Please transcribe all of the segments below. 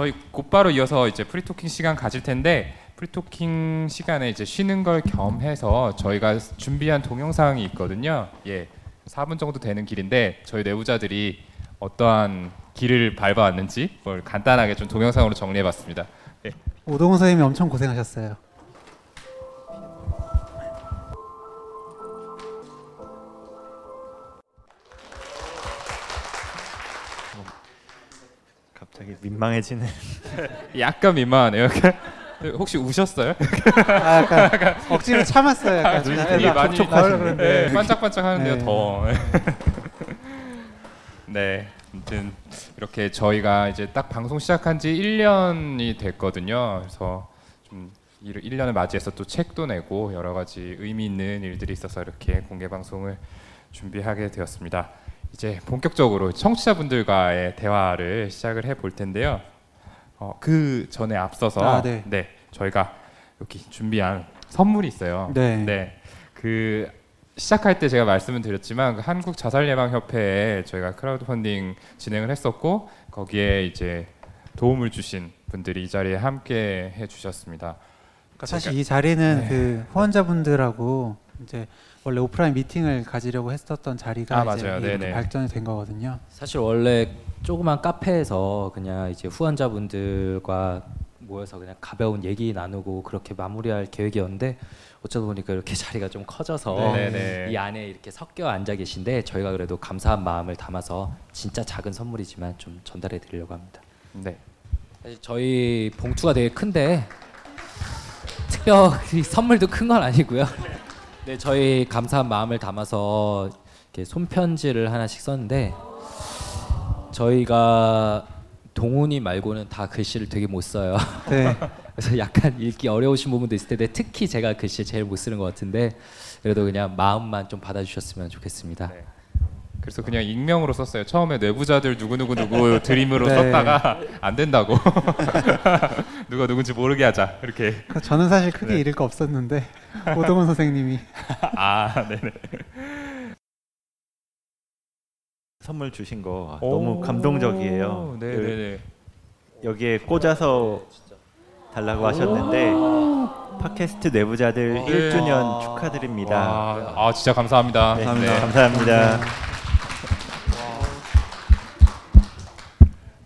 저희 곧바로 이어서 이제 프리토킹 시간 가질 텐데 프리토킹 시간에 이제 쉬는 걸 겸해서 저희가 준비한 동영상이 있거든요. 예, 4분 정도 되는 길이인데 저희 내부자들이 어떠한 길을 밟아왔는지 뭘 간단하게 좀 동영상으로 정리해봤습니다. 예. 오동훈 선생님이 엄청 고생하셨어요. 갑자기 민망해지는. 약간 민망하네요. 혹시 우셨어요? 아, 약간 억지로 참았어요. 약간 눈이 아, 되게 나 많이 나오려고 그러는데. 네, 반짝반짝 하는데요, 네. 더. 네. 아무튼 이렇게 저희가 이제 딱 방송 시작한 지 1년이 됐거든요. 그래서 좀 1년을 맞이해서 또 책도 내고 여러 가지 의미 있는 일들이 있어서 이렇게 공개 방송을 준비하게 되었습니다. 이제 본격적으로 청취자분들과의 대화를 시작을 해 볼 텐데요. 어, 그 전에 앞서서 아, 네. 저희가 여기 준비한 선물이 있어요. 네. 네. 그 시작할 때 제가 말씀을 드렸지만 그 한국 자살 예방 협회에 저희가 크라우드 펀딩 진행을 했었고 거기에 이제 도움을 주신 분들이 이 자리에 함께 해 주셨습니다. 그러니까 사실 이 자리는 네. 그 후원자분들하고 이제 원래 오프라인 미팅을 가지려고 했었던 자리가 아, 이제 맞아요. 이렇게 네네. 발전이 된 거거든요. 사실 원래 조그만 카페에서 그냥 이제 후원자분들과 모여서 그냥 가벼운 얘기 나누고 그렇게 마무리할 계획이었는데 어쩌다 보니까 이렇게 자리가 좀 커져서 네네네. 이 안에 이렇게 섞여 앉아 계신데 저희가 그래도 감사한 마음을 담아서 진짜 작은 선물이지만 좀 전달해 드리려고 합니다. 네. 사실 저희 봉투가 되게 큰데 특별히 선물도 큰 건 아니고요. 네, 저희 감사한 마음을 담아서 이렇게 손편지를 하나씩 썼는데 저희가 동훈이 말고는 다 글씨를 되게 못 써요. 네. 그래서 약간 읽기 어려우신 부분도 있을 텐데 특히 제가 글씨 제일 못 쓰는 것 같은데 그래도 그냥 마음만 좀 받아주셨으면 좋겠습니다. 네. 그래서 그냥 익명으로 썼어요. 처음에 내부자들 누구 누구 누구 드림으로 네. 썼다가 안 된다고 누가 누군지 모르게 하자 이렇게 그래서 저는 사실 크게 네. 잃을 거 없었는데 오동훈 선생님이 아 네네 선물 주신 거 오, 너무 감동적이에요. 네네네 여기에 꽂아서 달라고 하셨는데 팟캐스트 내부자들 네. 1주년 축하드립니다. 와, 아 진짜 감사합니다. 네, 네. 감사합니다.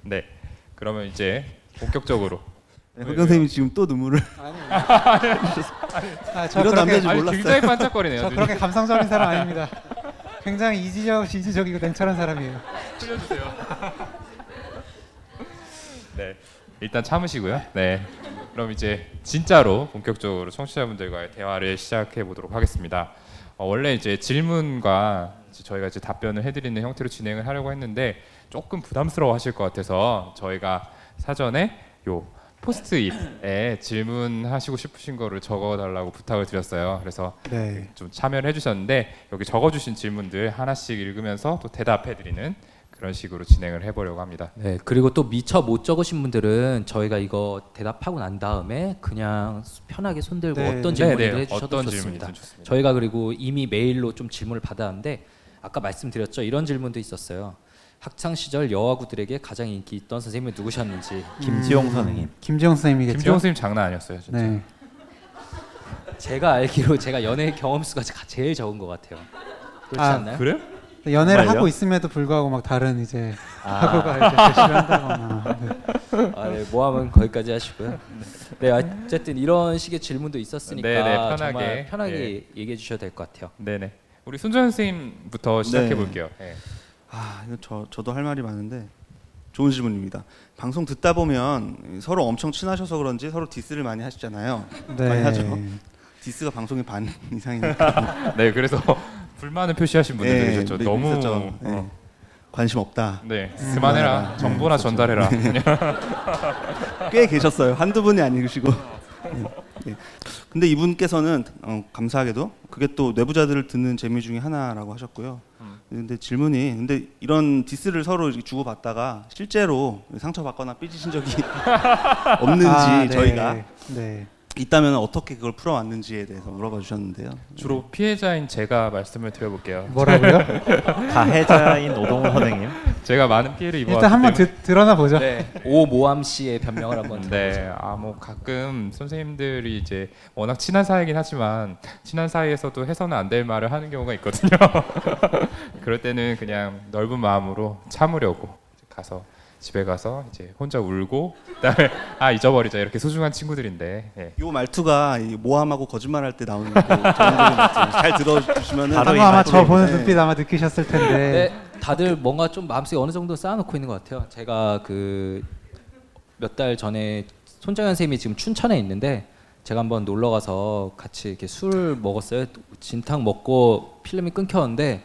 네. 그러면 이제 본격적으로 네, 흑영 선생님이 지금 또 눈물을 아, 저 이런 그렇게 남자인지 아니 몰랐어요. 굉장히 반짝거리네요. 저 눈이. 그렇게 감성적인 사람 아닙니다. 굉장히 이지적, 이지적이고 냉철한 사람이에요. 네. 일단 참으시고요. 네. 그럼 이제 진짜로 본격적으로 청취자분들과의 대화를 시작해 보도록 하겠습니다. 어, 원래 이제 질문과 이제 저희가 이제 답변을 해드리는 형태로 진행을 하려고 했는데 조금 부담스러워 하실 것 같아서 저희가 사전에 요 포스트잇에 질문하시고 싶으신 거를 적어달라고 부탁을 드렸어요. 그래서 네. 좀 참여를 해주셨는데 여기 적어주신 질문들 하나씩 읽으면서 또 대답해드리는 그런 식으로 진행을 해보려고 합니다. 네, 그리고 또 미처 못 적으신 분들은 저희가 이거 대답하고 난 다음에 그냥 편하게 손들고 네. 어떤 질문이든 네, 네. 해주셔도 어떤 좋습니다. 좋습니다. 저희가 그리고 이미 메일로 좀 질문을 받았는데 아까 말씀드렸죠 이런 질문도 있었어요. 학창 시절 여아구들에게 가장 인기 있던 선생님이 누구셨는지 김지용 선생님. 김지영 선생님이겠죠? 김지영 선생님 장난 아니었어요, 진짜. 네. 제가 알기로 제가 연애 경험 수가 제일 적은 것 같아요. 그렇지 아, 않나요? 그래요? 연애를 정말요? 하고 있음에도 불구하고 막 다른 이제 아. 학우가 이제 제시를 한다거나 네. 아, 네, 모함은 거기까지 하시고요. 네, 어쨌든 이런 식의 질문도 있었으니까 네, 네, 편하게. 정말 편하게 예. 얘기해 주셔도 될 것 같아요. 네네. 우리 손전 선생님부터 시작해 네. 볼게요. 네. 아 이거 저 저도 할 말이 많은데 좋은 질문입니다. 방송 듣다 보면 서로 엄청 친하셔서 그런지 서로 디스를 많이 하시잖아요. 네. 많이 하죠. 디스가 방송의 반 이상이니까 네, 그래서 불만을 표시하신 분들도 네, 계셨죠. 네, 너무 있었죠. 네. 어, 관심 없다. 네, 음, 그만해라. 그만해라. 정보나 네, 전달해라. 꽤 계셨어요. 한두 분이 아니시고. 네, 네. 근데 이분께서는 어, 감사하게도 그게 또 내부자들을 듣는 재미 중에 하나라고 하셨고요. 음. 근데 질문이 근데 이런 디스를 서로 이렇게 주고 받다가 실제로 상처 받거나 삐지신 적이 없는지 아, 네. 저희가 네. 있다면 어떻게 그걸 풀어왔는지에 대해서 물어봐 주셨는데요. 주로 피해자인 제가 말씀을 드려볼게요. 뭐라고요? 가해자인 오동훈 선생님. 제가 많은 피해를 입어왔기 일단 한번 드- 드러나 보죠. 네. 오 모함 씨의 변명을 한번 네, 아뭐 가끔 선생님들이 이제 워낙 친한 사이긴 하지만 친한 사이에서도 해서는 안 될 말을 하는 경우가 있거든요. 그럴 때는 그냥 넓은 마음으로 참으려고 가서 집에 가서 이제 혼자 울고 그다음에 아 잊어버리자 이렇게 소중한 친구들인데 예. 이 말투가 이 모함하고 거짓말할 때 나오는 그 전형적인 말투. 잘 들어주시면은 바로 이 아마 저 보는 네. 눈빛 아마 느끼셨을 텐데 네, 다들 뭔가 좀 마음속에 어느 정도 쌓아놓고 있는 것 같아요. 제가 그 몇 달 전에 손정현 선생님이 지금 춘천에 있는데 제가 한번 놀러 가서 같이 이렇게 술 먹었어요. 진탕 먹고 필름이 끊겼는데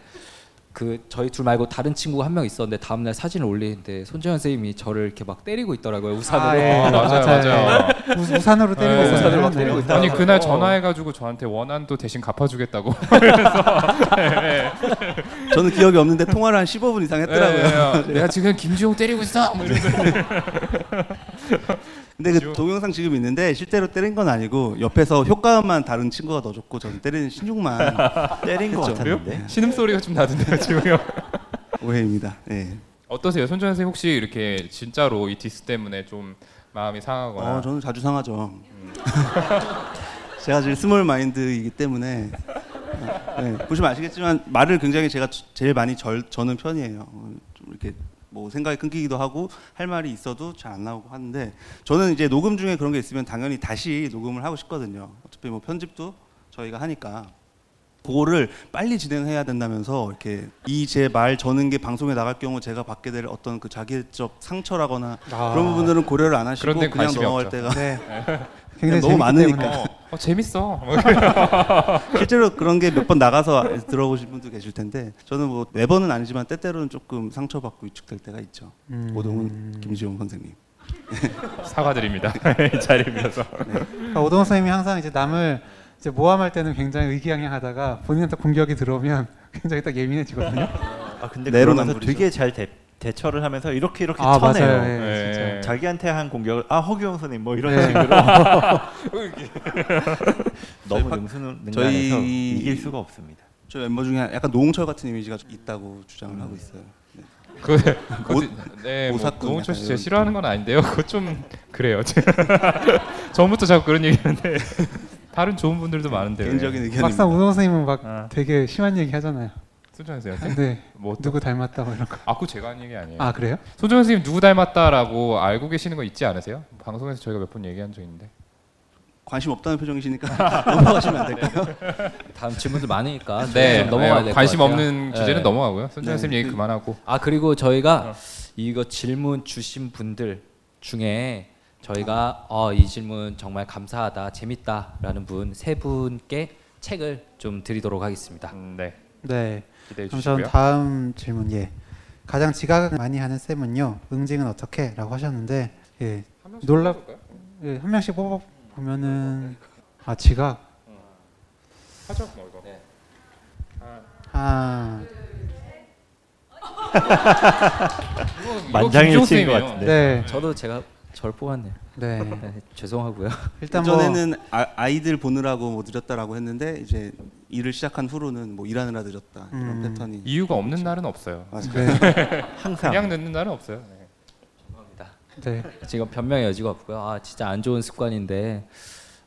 그 저희 둘 말고 다른 친구가 한 명 있었는데 다음 날 사진을 올리는데 손정현 선생님이 저를 이렇게 막 때리고 있더라고요 우산으로. 아, 예. 아, 맞아요, 맞아요. 우- 우산으로 때리고 네. 우산으로 막 네. 때리고 있다. 아니 그날 어. 전화해가지고 저한테 원한도 대신 갚아주겠다고 저는 기억이 없는데 통화를 한 15분 이상 했더라고요. 예, 예. 내가 지금 김지용 때리고 있어 뭐 이러면서 근데 그 동영상 지금 있는데 실제로 때린 건 아니고 옆에서 효과음만 다른 친구가 넣어줬고 저는 때리는 시늉만 때린 것 했죠. 같았는데. 신음 소리가 좀 나던데요 지금요. 오해입니다. 예. 어떠세요, 손정 선생 혹시 이렇게 진짜로 이 디스 때문에 좀 마음이 상하거나 어, 저는 자주 상하죠. 제가 제일 small mind이기 때문에 어, 네, 보시면 아시겠지만 말을 굉장히 제가 저- 제일 많이 절, 저는 편이에요. 어, 좀 이렇게 뭐 생각이 끊기기도 하고 할 말이 있어도 잘 안 나오고 하는데 저는 이제 녹음 중에 그런 게 있으면 당연히 다시 녹음을 하고 싶거든요. 어차피 뭐 편집도 저희가 하니까 그거를 빨리 진행해야 된다면서 이렇게 이 제 말 저는 게 방송에 나갈 경우 제가 받게 될 어떤 그 자기적 상처라거나 아. 그런 부분들은 고려를 안 하시고 그런 데 그냥 관심이 넘어갈 없죠. 때가 네. 굉장히 너무 많으니까. 때문에. 어, 어, 재밌어. 뭐 실제로 그런 게 몇 번 나가서 들어보신 분도 계실 텐데 저는 뭐 매번은 아니지만 때때로는 조금 상처받고 위축될 때가 있죠. 음. 오동훈 김지용 선생님. 사과드립니다. 이 자리를 빌어서. 그러니까 오동훈 선생님이 항상 이제 남을 이제 모함할 때는 굉장히 의기양양하다가 본인한테 공격이 들어오면 굉장히 딱 예민해지거든요. 아 근데 내로남불이죠. 그러면서 되게 잘 대, 대처를 하면서 이렇게 이렇게 아 쳐내요. 맞아요. 예, 네. 자기한테 한 공격을 아 허규영 선생님 뭐 이런 네. 식으로 너무 능수능란해서 저희- 이길 수가 없습니다. 저 멤버 중에 약간 노홍철 같은 이미지가 좀 있다고 주장을 하고 있어요. 네. 그, 그, 네, 뭐 오사쿠 노홍철 씨 제가 이런 싫어하는 건 아닌데요. 그거 좀 그래요. 전부터 자꾸 그런 얘기하는데 다른 좋은 분들도 많은데. 개인적인 의견입니다. 막상 오동훈 선생님은 막 아. 되게 심한 얘기 하잖아요. 손정 선생님. 네. 뭐 또- 누구 닮았다고 이런 거. 아, 그거 제가 한 얘기 아니에요. 아 그래요? 손정 선생님 누구 닮았다라고 알고 계시는 거 있지 않으세요? 방송에서 저희가 몇 번 얘기한 적 있는데. 관심 없다는 표정이시니까 넘어가시면 안 될까요? 다음 질문들 많으니까 네, 좀 넘어가야 될 것 관심 같아요. 없는 네. 주제는 넘어가고요. 손정 네. 선생님 얘기 그- 그만하고. 아 그리고 저희가 어. 이거 질문 주신 분들 중에 저희가 어, 이 질문 정말 감사하다 재밌다라는 분 세 분께 책을 좀 드리도록 하겠습니다. 음, 네. 네. 기대해 그럼 주시고요. 전 다음 질문 예. 가장 지각을 많이 하는 쌤은요. 응징은 어떻게?라고 하셨는데 예. 한 명씩 놀랍- 뽑아볼까요? 예, 한 명씩 뽑아 보면은 아 지각 하죠. 뭐 이거. 네. 아 이거- 이거 만장일치인 것. 같은데. 네. 저도 제가 저를 뽑았네요. 네. 네, 죄송하고요. 일단 뭐 전에는 아, 이들 보느라고 뭐 늦었다라고 했는데 이제 일을 시작한 후로는 뭐 일하느라 늦었다 이런 음. 패턴이 이유가 없는 날은 없어요. 맞아요. 네. 항상 그냥 늦는 날은 없어요. 네. 죄송합니다. 네. 지금 변명의 여지가 없고요. 아 진짜 안 좋은 습관인데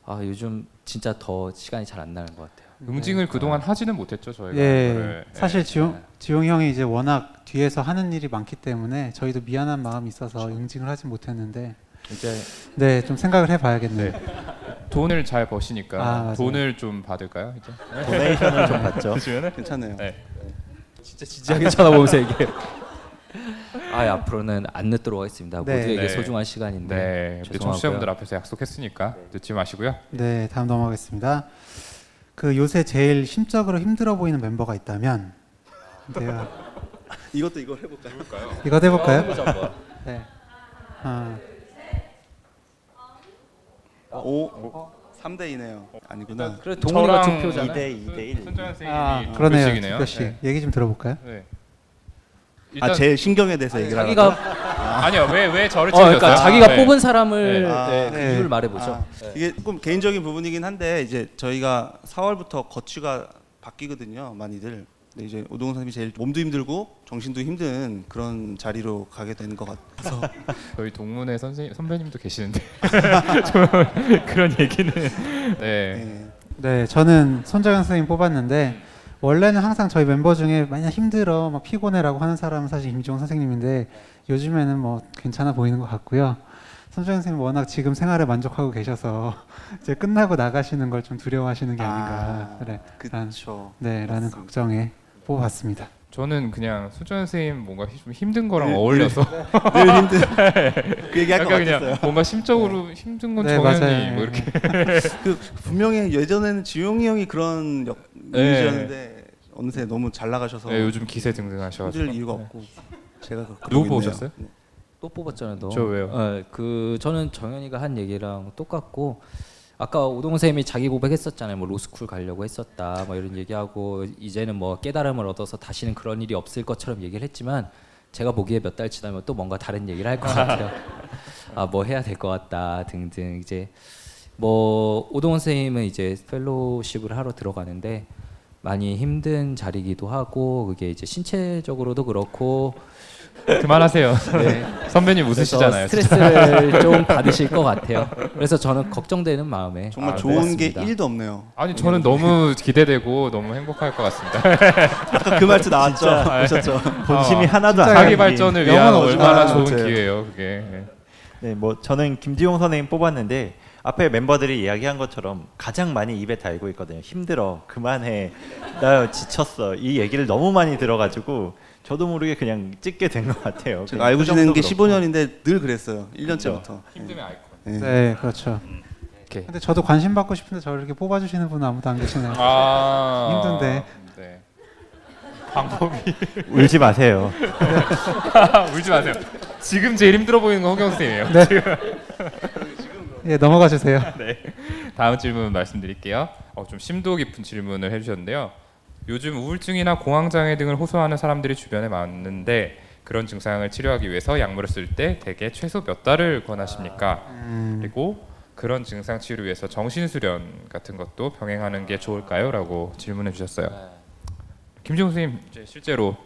아 요즘 진짜 더 시간이 잘 안 나는 것 같아요. 응징을 그동안 하지는 못했죠 저희가. 예. 이거를. 사실 지용 네. 지용 형이 이제 워낙 뒤에서 하는 일이 많기 때문에 저희도 미안한 마음이 있어서 응징을 하진 못했는데 이제 네, 좀 생각을 해 봐야겠네요. 돈을 잘 버시니까 아, 맞아요. 돈을 좀 받을까요 이제? 도네이션을 좀 받죠. 괜찮아요. 네. 진짜 진지하게 쳐다보면서 얘기해. 아 앞으로는 안 늦도록 하겠습니다. 네. 네. 모두에게 소중한 시간인데 네. 우리 죄송하고요. 청취자분들 앞에서 약속했으니까 늦지 마시고요. 네, 다음 넘어가겠습니다. 그 요새 제일 심적으로 힘들어 보이는 멤버가 있다면 내가 이것도 이걸 해볼까요? 이거 해볼까요? 해보자, 뭐. 네. 아, 오, 3대 2네요. 아니구나. 그래 동훈이가 저랑 투표잖아요. 2대 2대 1. 손정현 선생님이 아두 그러네요. 표씩. 네. 얘기 좀 들어볼까요? 네. 아, 제 신경에 대해서 얘기를 하라고요? 자기가 아니요 왜 왜 저를 어, 찍으셨어요? 그러니까 자기가 네. 뽑은 사람을 네. 아, 네, 그 네. 이유를 말해보죠. 아, 이게 조금 개인적인 부분이긴 한데 이제 저희가 4월부터 거취가 바뀌거든요, 많이들. 근데 이제 오동훈 선생님이 제일 몸도 힘들고 정신도 힘든 그런 자리로 가게 된 것 같아서 저희 동문회 선생 선배님도 계시는데 좀 그런 얘기는 네. 네. 네, 저는 손정현 선생님 뽑았는데 원래는 항상 저희 멤버 중에 만약 힘들어, 막 피곤해라고 하는 사람은 사실 김지용 선생님인데 요즘에는 뭐 괜찮아 보이는 것 같고요. 손정현 선생님 워낙 지금 생활에 만족하고 계셔서 이제 끝나고 나가시는 걸 좀 두려워하시는 게 아닌가, 아, 그래, 란, 그렇죠. 네, 라는. 걱정에 뽑았습니다. 저는 그냥 수전 선생님 뭔가 좀 힘든 거랑 네, 어울려서 늘 힘든 그 얘기할 것 약간 그냥 같았어요. 뭔가 심적으로 힘든 건 네, 정현이 맞아요. 뭐 이렇게 그 분명히 예전에는 지용이 형이 그런 역 네. 이미지였는데 어느새 너무 잘 나가셔서 네, 요즘 기세 등등하셔가지고 힘들 이유가 없고 제가 그- 누구 있네요. 뽑으셨어요? 네. 또 뽑았잖아요, 너. 저 왜요? 네, 그 저는 정현이가 한 얘기랑 똑같고 아까 오동훈 쌤이 자기 고백했었잖아요. 뭐 로스쿨 가려고 했었다. 뭐 이런 얘기하고 이제는 뭐 깨달음을 얻어서 다시는 그런 일이 없을 것처럼 얘기를 했지만 제가 보기에 몇 달 지나면 또 뭔가 다른 얘기를 할 것 같아요. 아 뭐 해야 될 것 같다 등등 이제 뭐 오동훈 선생님은 이제 fellowship을 하러 들어가는데 많이 힘든 자리기도 하고 그게 이제 신체적으로도 그렇고 그만하세요. 네. 선배님 웃으시잖아요. 스트레스를 좀 받으실 것 같아요. 그래서 저는 걱정되는 마음에 정말 아, 좋은 게 뽑았습니다. 1도 없네요. 아니 저는 너무 기대되고 너무 행복할 것 같습니다. 아까 그 말투 나왔죠. 보셨죠? 본심이 어, 하나도 안 자기. 발전을 위한 얼마나 좋은 맞아요. 기회예요, 그게. 네. 네, 뭐 저는 김지용 선생님 뽑았는데 앞에 멤버들이 이야기한 것처럼 가장 많이 입에 달고 있거든요. 힘들어, 그만해, 나 지쳤어. 이 얘기를 너무 많이 들어가지고 저도 모르게 그냥 찍게 된 것 같아요. 제가 알고 그 지낸 게 정도 그렇고. 15년인데 늘 그랬어요. 1년째부터. 힘듦의 아이콘. 네. 네, 그렇죠. 오케이. 근데 저도 관심 받고 싶은데 저를 이렇게 뽑아주시는 분은 아무도 안 계시네요. 아 힘든데. 네. 방법이 울지 마세요. 울지 마세요. 지금 제일 힘들어 보이는 건 허경 선생님이에요. 네. 예, 넘어가 주세요. 다음 질문 말씀드릴게요. 어, 좀 심도 깊은 질문을 해주셨는데요. 요즘 우울증이나 공황장애 등을 호소하는 사람들이 주변에 많은데 그런 증상을 치료하기 위해서 약물을 쓸 때 대개 최소 몇 달을 권하십니까? 음, 그리고 그런 증상 치료 위해서 정신 수련 같은 것도 병행하는 게 좋을까요?라고 질문해 주셨어요. 김지용 선생님 이제 실제로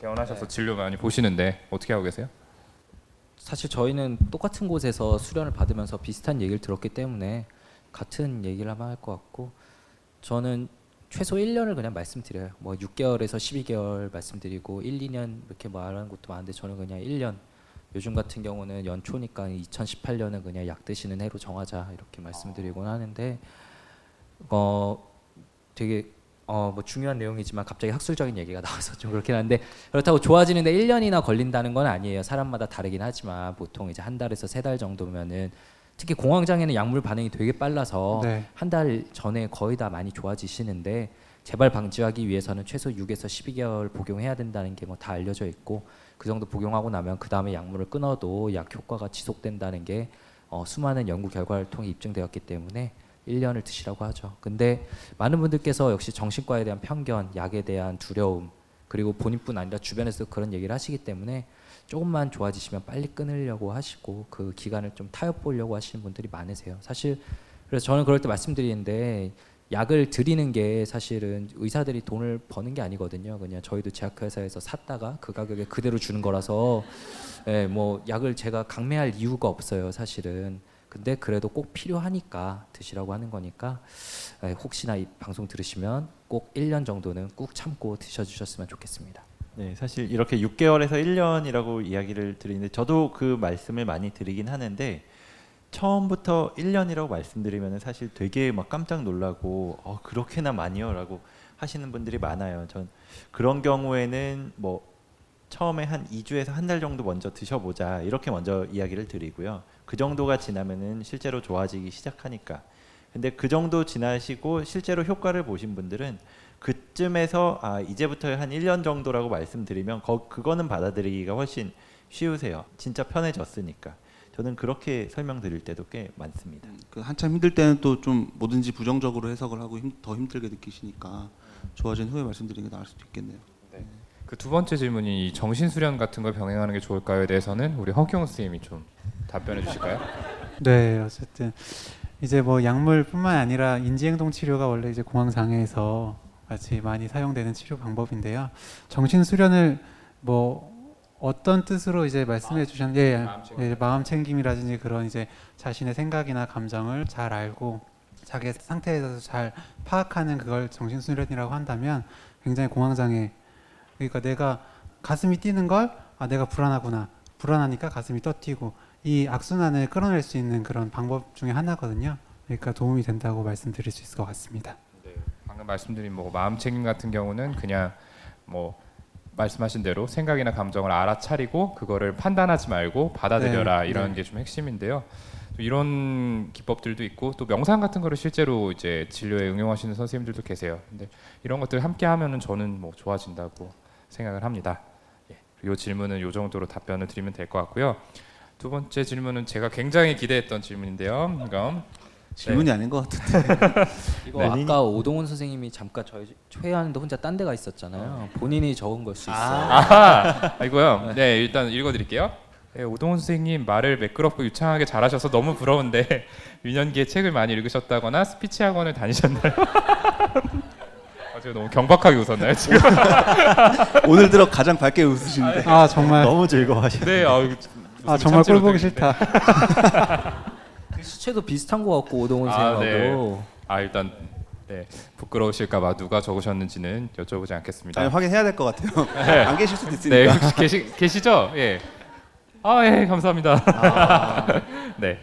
개원하셔서 진료 많이 보시는데 어떻게 하고 계세요? 사실 저희는 똑같은 곳에서 수련을 받으면서 비슷한 얘기를 들었기 때문에 같은 얘기를 하면 할것 같고 저는 최소 1년을 그냥 말씀드려요. 뭐 6개월에서 12개월 말씀드리고 1, 2년 이렇게 말하는 것도 많은데 저는 그냥 1년. 요즘 같은 경우는 연초니까 2018년은 그냥 약 드시는 해로 정하자 이렇게 말씀드리곤 하는데 어 되게 어 뭐 중요한 내용이지만 갑자기 학술적인 얘기가 나와서 좀 그렇긴 한데 그렇다고 좋아지는데 1년이나 걸린다는 건 아니에요. 사람마다 다르긴 하지만 보통 이제 한 달에서 세 달 정도면은 특히 공황장애는 약물 반응이 되게 빨라서 네. 한달 전에 거의 다 많이 좋아지시는데 재발 방지하기 위해서는 최소 6에서 12개월 복용해야 된다는 게 뭐 다 알려져 있고 그 정도 복용하고 나면 그 다음에 약물을 끊어도 약 효과가 지속된다는 게 어, 수많은 연구 결과를 통해 입증되었기 때문에 1년을 드시라고 하죠. 근데 많은 분들께서 역시 정신과에 대한 편견, 약에 대한 두려움, 그리고 본인뿐 아니라 주변에서 그런 얘기를 하시기 때문에 조금만 좋아지시면 빨리 끊으려고 하시고 그 기간을 좀 타협 보려고 하시는 분들이 많으세요. 사실 그래서 저는 그럴 때 말씀드리는데 약을 드리는 게 사실은 의사들이 돈을 버는 게 아니거든요. 그냥 저희도 제약회사에서 샀다가 그 가격에 그대로 주는 거라서 예, 뭐 약을 제가 강매할 이유가 없어요, 사실은. 근데 그래도 꼭 필요하니까 드시라고 하는 거니까 예, 혹시나 이 방송 들으시면 꼭 1년 정도는 꾹 참고 드셔 주셨으면 좋겠습니다. 네, 사실 이렇게 6개월에서 1년이라고 이야기를 드리는데 저도 그 말씀을 많이 드리긴 하는데 처음부터 1년이라고 말씀드리면 사실 되게 막 깜짝 놀라고 어, 그렇게나 많이요라고 하시는 분들이 많아요. 전 그런 경우에는 뭐 처음에 한 2주에서 한 달 정도 먼저 드셔보자 이렇게 먼저 이야기를 드리고요. 그 정도가 지나면은 실제로 좋아지기 시작하니까. 근데 그 정도 지나시고 실제로 효과를 보신 분들은 그쯤에서 아 이제부터 한 1년 정도라고 말씀드리면 거, 그거는 받아들이기가 훨씬 쉬우세요. 진짜 편해졌으니까. 저는 그렇게 설명드릴 때도 꽤 많습니다. 그 한참 힘들 때는 또 좀 뭐든지 부정적으로 해석을 하고 힘, 더 힘들게 느끼시니까 좋아진 후에 말씀드리는 게 나을 수도 있겠네요. 그그두 번째 질문이 이 정신 수련 같은 걸 병행하는 게 좋을까요에 대해서는 우리 허경 선생님이 좀 답변해 주실까요? 네, 어쨌든 이제 뭐 약물뿐만 아니라 인지행동 치료가 원래 이제 공황 장애에서 같이 많이 사용되는 치료 방법인데요. 정신 수련을 뭐 어떤 뜻으로 이제 말씀해 주셨는데 예, 마음 챙김. 예, 마음 챙김이라든지 그런 이제 자신의 생각이나 감정을 잘 알고 자기 상태에 대해서 잘 파악하는 그걸 정신 수련이라고 한다면 굉장히 공황 장애 그러니까 내가 가슴이 뛰는 걸 아 내가 불안하구나 불안하니까 가슴이 떠뛰고 이 악순환을 끌어낼 수 있는 그런 방법 중에 하나거든요. 그러니까 도움이 된다고 말씀드릴 수 있을 것 같습니다. 네, 방금 말씀드린 뭐 마음 챙김 같은 경우는 그냥 뭐 말씀하신 대로 생각이나 감정을 알아차리고 그거를 판단하지 말고 받아들여라 네, 이런 네. 게좀 핵심인데요. 또 이런 기법들도 있고 또 명상 같은 거를 실제로 이제 진료에 응용하시는 선생님들도 계세요. 근데 이런 것들 함께 하면은 저는 뭐 좋아진다고 생각을 합니다. 예, 이 질문은 요 정도로 답변을 드리면 될 것 같고요. 두 번째 질문은 제가 굉장히 기대했던 질문인데요. 이거 질문이 아닌 것 같은데. 이거 네. 아까 오동훈 선생님이 잠깐 저희 회의하는데 혼자 딴 데가 있었잖아요. 본인이 적은 걸 수 있어요. 아하, 이거요. 네, 일단 읽어드릴게요. 네, 오동훈 선생님 말을 매끄럽고 유창하게 잘하셔서 너무 부러운데 유년기에 책을 많이 읽으셨다거나 스피치 학원을 다니셨나요? 아, 제가 너무 경박하게 웃었나요 지금? 오늘 들어 가장 밝게 웃으시는데. 아 정말 너무 즐거워하시네. 네, 아, 아 정말 꼴 보기 싫다. 그 수채도 비슷한 것 같고 오동훈 아, 선생님하고 아 일단 네 부끄러우실까봐 누가 적으셨는지는 여쭤보지 않겠습니다. 아니 확인해야 될 것 같아요. 네. 안 계실 수도 네, 있으니까. 혹시 계시 계시죠? 예. 아, 예, 감사합니다. 네.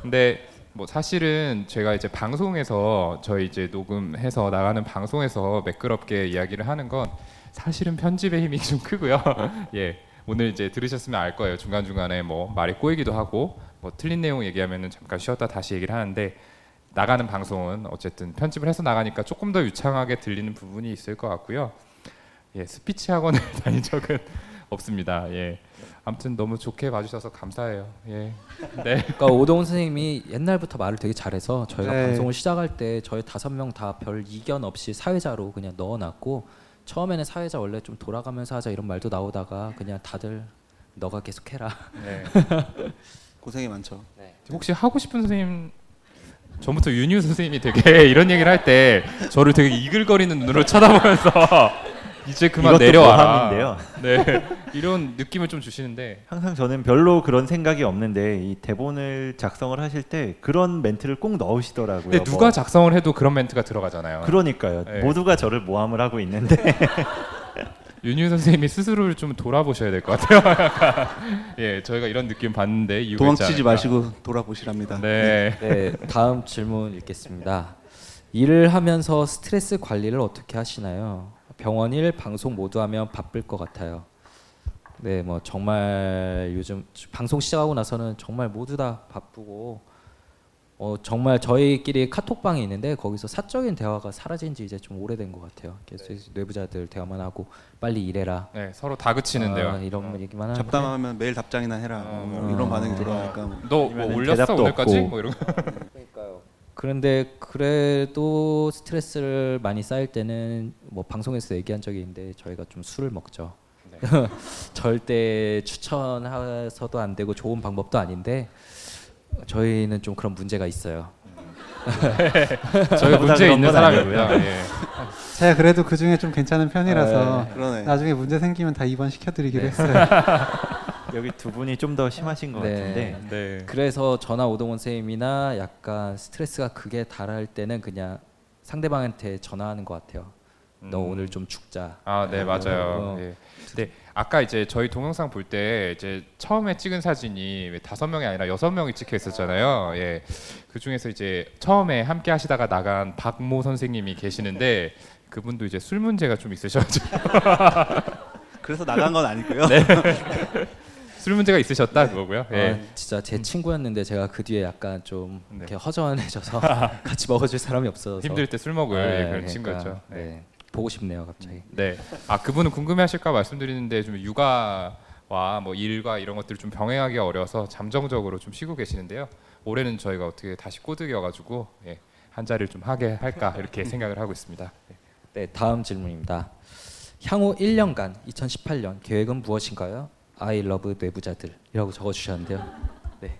근데 뭐 사실은 제가 이제 방송에서 저희 이제 녹음해서 나가는 방송에서 매끄럽게 이야기를 하는 건 사실은 편집의 힘이 좀 크고요. 예. 오늘 이제 들으셨으면 알 거예요. 중간 중간에 뭐 말이 꼬이기도 하고 뭐 틀린 내용 얘기하면은 잠깐 쉬었다 다시 얘기를 하는데 나가는 방송은 어쨌든 편집을 해서 나가니까 조금 더 유창하게 들리는 부분이 있을 것 같고요. 예, 스피치 학원을 다닌 적은 없습니다. 예. 아무튼 너무 좋게 봐주셔서 감사해요. 예. 네. 그러니까 오동훈 선생님이 옛날부터 말을 되게 잘해서 저희가 네. 방송을 시작할 때 저희 다섯 명 다 별 이견 없이 사회자로 그냥 넣어놨고 처음에는 사회자 원래 좀 돌아가면서 하자 이런 말도 나오다가 그냥 다들 너가 계속 해라. 네. 고생이 많죠. 혹시 하고 싶은 선생님 전부터 윤유 선생님이 되게 이런 얘기를 할 때 저를 되게 이글거리는 눈으로 쳐다보면서 이제 그만 이것도 내려와라. 모함인데요. 네. 이런 느낌을 좀 주시는데 항상 저는 별로 그런 생각이 없는데 이 대본을 작성을 하실 때 그런 멘트를 꼭 넣으시더라고요. 근데 누가 뭐. 작성을 해도 그런 멘트가 들어가잖아요. 그러니까요. 네. 모두가 저를 모함을 하고 있는데 윤유 선생님이 스스로를 좀 돌아보셔야 될 것 같아요. 약간. 예, 저희가 이런 느낌 이유가 있지 도망치지 않을까. 마시고 돌아보시랍니다. 네. 네, 다음 질문 읽겠습니다. 일을 하면서 스트레스 관리를 어떻게 하시나요? 병원 일, 방송 모두 하면 바쁠 것 같아요. 네, 뭐 정말 요즘 방송 시작하고 나서는 정말 모두 다 바쁘고 어 정말 저희끼리 카톡방이 있는데 거기서 사적인 대화가 사라진 지 이제 좀 오래된 것 같아요. 계속 내부자들 대화만 하고 빨리 일해라. 네, 서로 다그치는데요. 아, 이런 얘기만 하는데 잡담하면 매일 답장이나 해라. 어, 뭐 뭐. 이런 반응이 들어오니까 뭐. 너뭐 올렸어 오늘까지? 없고. 뭐 이런 거. 그러니까요. 그런데 그래도 스트레스를 많이 쌓일 때는 뭐 방송에서 얘기한 적이 있는데 저희가 좀 술을 먹죠. 네. 절대 추천해서도 안 되고 좋은 방법도 아닌데 저희는 좀 그런 문제가 있어요. 저희 문제 있는 건 사람이고요. 아니고요. 예. 제가 그래도 그 중에 좀 괜찮은 편이라서 그러네. 나중에 문제 생기면 다 입원 시켜드리기로 네. 했어요. 여기 두 분이 좀 더 심하신 것 네. 같은데 네. 그래서 저나 오동원 선생님이나 약간 스트레스가 극에 달할 때는 그냥 상대방한테 전화하는 것 같아요. 너 음. 오늘 좀 죽자. 아, 네 맞아요. 어. 예. 근데 아까 이제 저희 동영상 볼 때 이제 처음에 찍은 사진이 왜 다섯 명이 아니라 여섯 명이 찍혀 있었잖아요. 예. 그 중에서 이제 처음에 함께 하시다가 나간 박모 선생님이 계시는데 그분도 이제 술 문제가 좀 있으셔가지고 그래서 나간 건 아니고요. 술 문제가 있으셨다 그거고요. 예. 아, 진짜 제 친구였는데 제가 그 뒤에 약간 좀 네. 이렇게 허전해져서 같이 먹어줄 사람이 없어서 힘들 때 술 먹을 네, 예, 그런 그러니까, 친구였죠. 네. 네. 보고 싶네요 갑자기. 네. 아 그분은 궁금해하실까 말씀드리는데 좀 육아와 뭐 일과 이런 것들을 좀 병행하기가 어려서 잠정적으로 좀 쉬고 계시는데요. 올해는 저희가 어떻게 다시 꼬드겨가지고 예, 한 자리를 좀 하게 할까 이렇게 생각을 하고 있습니다. 네. 네 다음 질문입니다. 향후 1년간 2018년 계획은 무엇인가요? I love 뇌부자들이라고 적어주셨는데요. 네.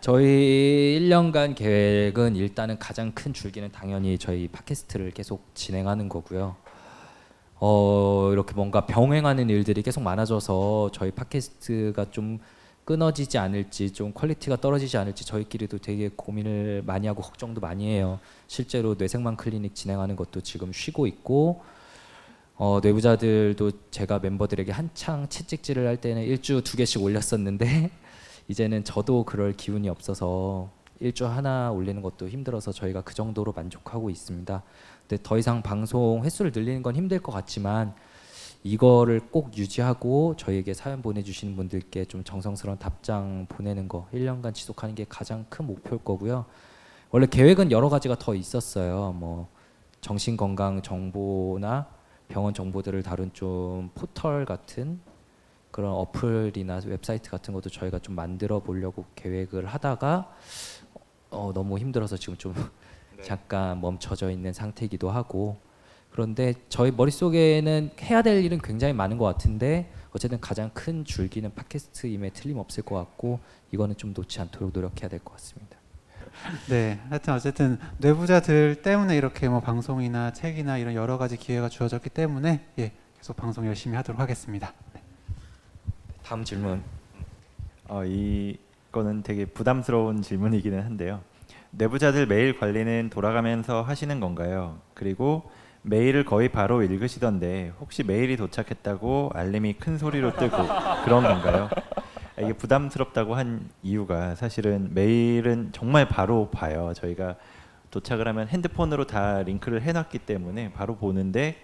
저희 1년간 계획은 일단은 가장 큰 줄기는 당연히 저희 팟캐스트를 계속 진행하는 거고요. 어, 이렇게 뭔가 병행하는 일들이 계속 많아져서 저희 팟캐스트가 좀 끊어지지 않을지 좀 quality가 떨어지지 않을지 저희끼리도 되게 고민을 많이 하고 걱정도 많이 해요. 실제로 뇌생만 클리닉 진행하는 것도 지금 쉬고 있고 어, 뇌부자들도 제가 멤버들에게 한창 채찍질을 할 때는 일주 두 개씩 올렸었는데 이제는 저도 그럴 기운이 없어서 일주 하나 올리는 것도 힘들어서 저희가 그 정도로 만족하고 있습니다. 근데 더 이상 방송 횟수를 늘리는 건 힘들 것 같지만 이거를 꼭 유지하고 저희에게 사연 보내주시는 분들께 좀 정성스러운 답장 보내는 거 1년간 지속하는 게 가장 큰 목표일 거고요. 원래 계획은 여러 가지가 더 있었어요. 뭐 정신 건강 정보나 병원 정보들을 다룬 좀 포털 같은 그런 어플이나 웹사이트 같은 것도 저희가 좀 만들어 보려고 계획을 하다가 어, 너무 힘들어서 지금 좀 잠깐 멈춰져 있는 상태이기도 하고 그런데 저희 머릿속에는 해야 될 일은 굉장히 많은 것 같은데 어쨌든 가장 큰 줄기는 팟캐스트임에 틀림없을 것 같고 이거는 좀 놓지 않도록 노력해야 될 것 같습니다. 네, 하여튼 어쨌든 뇌부자들 때문에 이렇게 뭐 방송이나 책이나 이런 여러 가지 기회가 주어졌기 때문에 예, 계속 방송 열심히 하도록 하겠습니다. 다음 질문. 어, 이거는 되게 부담스러운 질문이기는 한데요. 내부자들 메일 관리는 돌아가면서 하시는 건가요? 그리고 메일을 거의 바로 읽으시던데 혹시 메일이 도착했다고 알림이 큰 소리로 뜨고 그런 건가요? 아, 이게 부담스럽다고 한 이유가 사실은 메일은 정말 바로 봐요. 저희가 도착을 하면 핸드폰으로 다 링크를 해놨기 때문에 바로 보는데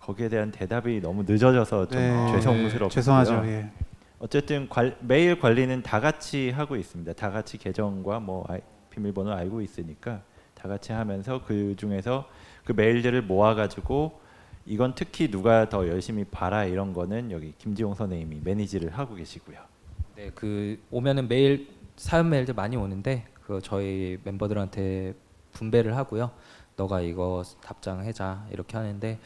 거기에 대한 대답이 너무 늦어져서 좀 네, 죄송스럽고요. 죄송하죠. 예. 어쨌든 관- 메일 관리는 다 같이 하고 있습니다. 다 같이 계정과 뭐 아이- 비밀번호 알고 있으니까 다 같이 하면서 그 중에서 그 메일들을 모아가지고 이건 특히 누가 더 열심히 봐라 이런 거는 여기 김지용 선생님이 매니지를 하고 계시고요. 네, 그 오면은 매일 사연 메일들 많이 오는데 그 저희 멤버들한테 분배를 하고요. 너가 이거 답장해자 이렇게 하는데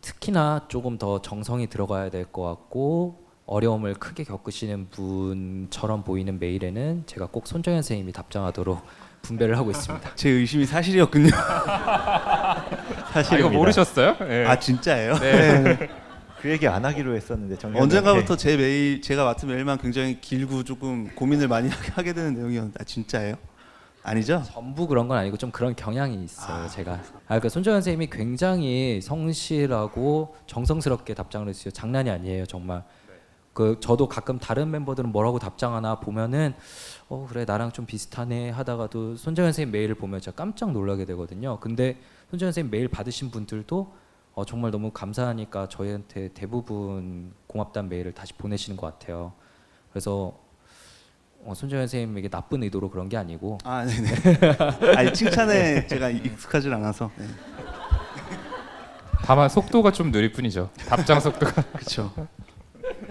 특히나 조금 더 정성이 들어가야 될 것 같고 어려움을 크게 겪으시는 분처럼 보이는 메일에는 제가 꼭 손정현 선생님이 답장하도록 분배를 하고 있습니다. 제 의심이 사실이었군요. 아, 사실 이거 모르셨어요? 네. 아 진짜예요? 네. 그 얘기 안 하기로 했었는데 정리 언젠가부터 제 메일 제가 맡은 메일만 굉장히 길고 조금 고민을 많이 하게 되는 내용이었는데 아, 진짜예요? 아니죠? 전부 그런 건 아니고 좀 그런 경향이 있어요. 제가 아 그러니까 손정현 선생님이 굉장히 성실하고 정성스럽게 답장을 해주세요. 장난이 아니에요, 정말. 그 저도 가끔 다른 멤버들은 뭐라고 답장하나 보면은 어 그래 나랑 좀 비슷하네 하다가도 손정현 선생님 메일을 보면 제가 깜짝 놀라게 되거든요. 근데 손정현 선생님 메일 받으신 분들도 어 정말 너무 감사하니까 저희한테 대부분 고맙다는 메일을 다시 보내시는 것 같아요. 그래서 어, 손정현 선생님에게 나쁜 의도로 그런 게 아니고 아 네네. 아니 칭찬에 제가 익숙하진 않아서. 네. 다만 속도가 좀 느릴 뿐이죠. 답장 속도가. 그렇죠.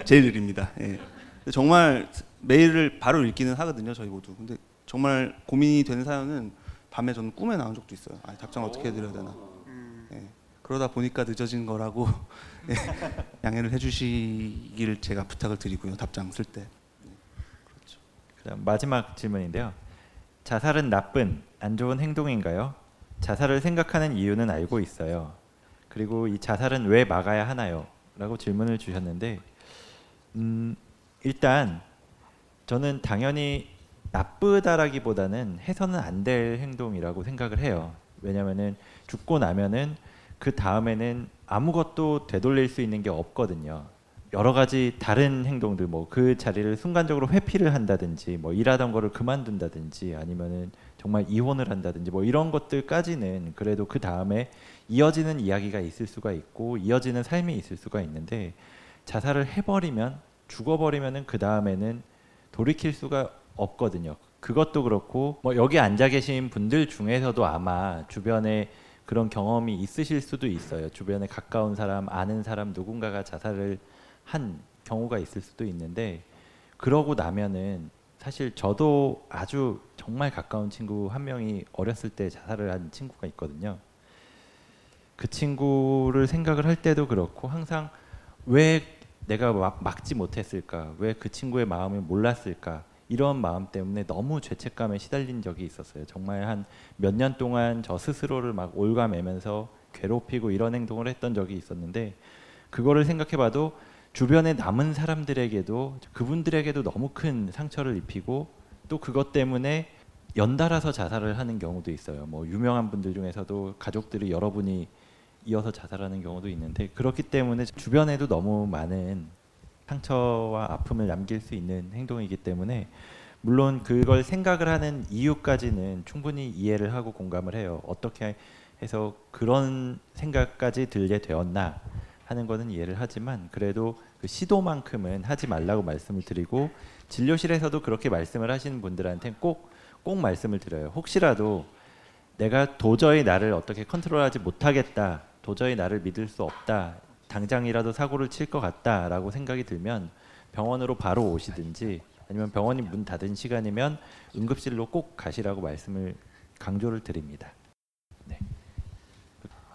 제일 느립니다. 예. 근데 정말 메일을 바로 읽기는 하거든요, 저희 모두. 근데 정말 고민이 되는 사연은 밤에 저는 꿈에 나온 적도 있어요. 아, 답장 어떻게 해드려야 되나. 예. 그러다 보니까 늦어진 거라고 예. 양해를 해주시길 제가 부탁을 드리고요, 답장 쓸 때. 그다음 마지막 질문인데요. 자살은 나쁜 안 좋은 행동인가요? 자살을 생각하는 이유는 알고 있어요. 그리고 이 자살은 왜 막아야 하나요? 라고 질문을 주셨는데 음, 일단 저는 당연히 나쁘다라기보다는 해서는 안 될 행동이라고 생각을 해요. 왜냐면은 죽고 나면은 그 다음에는 아무것도 되돌릴 수 있는 게 없거든요. 여러 가지 다른 행동들 뭐 그 자리를 순간적으로 회피를 한다든지 뭐 일하던 거를 그만둔다든지 아니면은 정말 이혼을 한다든지 뭐 이런 것들까지는 그래도 그 다음에 이어지는 이야기가 있을 수가 있고 이어지는 삶이 있을 수가 있는데 자살을 해버리면 죽어버리면은 그 다음에는 돌이킬 수가 없거든요. 그것도 그렇고 뭐 여기 앉아 계신 분들 중에서도 아마 주변에 그런 경험이 있으실 수도 있어요. 주변에 가까운 사람, 아는 사람 누군가가 자살을 한 경우가 있을 수도 있는데 그러고 나면은 사실 저도 아주 정말 가까운 친구 한 명이 어렸을 때 자살을 한 친구가 있거든요. 그 친구를 생각을 할 때도 그렇고 항상 왜 내가 막, 막지 못했을까? 왜 그 친구의 마음을 몰랐을까? 이런 마음 때문에 너무 죄책감에 시달린 적이 있었어요. 정말 한 몇 년 동안 저 스스로를 막 올가매면서 괴롭히고 이런 행동을 했던 적이 있었는데 그거를 생각해봐도 주변에 남은 사람들에게도 그분들에게도 너무 큰 상처를 입히고 또 그것 때문에 연달아서 자살을 하는 경우도 있어요. 뭐 유명한 분들 중에서도 가족들이 여러분이 이어서 자살하는 경우도 있는데 그렇기 때문에 주변에도 너무 많은 상처와 아픔을 남길 수 있는 행동이기 때문에 물론 그걸 생각을 하는 이유까지는 충분히 이해를 하고 공감을 해요. 어떻게 해서 그런 생각까지 들게 되었나 하는 거는 이해를 하지만 그래도 그 시도만큼은 하지 말라고 말씀을 드리고 진료실에서도 그렇게 말씀을 하시는 분들한테 꼭 꼭 말씀을 드려요. 혹시라도 내가 도저히 나를 어떻게 컨트롤하지 못하겠다. 도저히 나를 믿을 수 없다. 당장이라도 사고를 칠 것 같다라고 생각이 들면 병원으로 바로 오시든지 아니면 병원이 문 닫은 시간이면 응급실로 꼭 가시라고 말씀을 강조를 드립니다.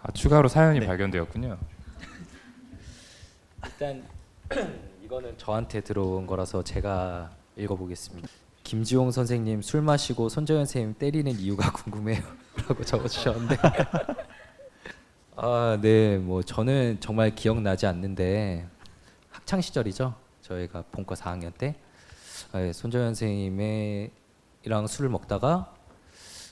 아, 추가로 사연이 네. 발견되었군요. 일단 이거는 저한테 들어온 거라서 제가 읽어보겠습니다. 김지용 선생님 술 마시고 손정현 선생님 때리는 이유가 궁금해요라고 적어주셨는데 아 네 뭐 저는 정말 기억나지 않는데 학창 시절이죠 저희가 본과 4학년 때 아, 예, 손정현 선생님이랑 술을 먹다가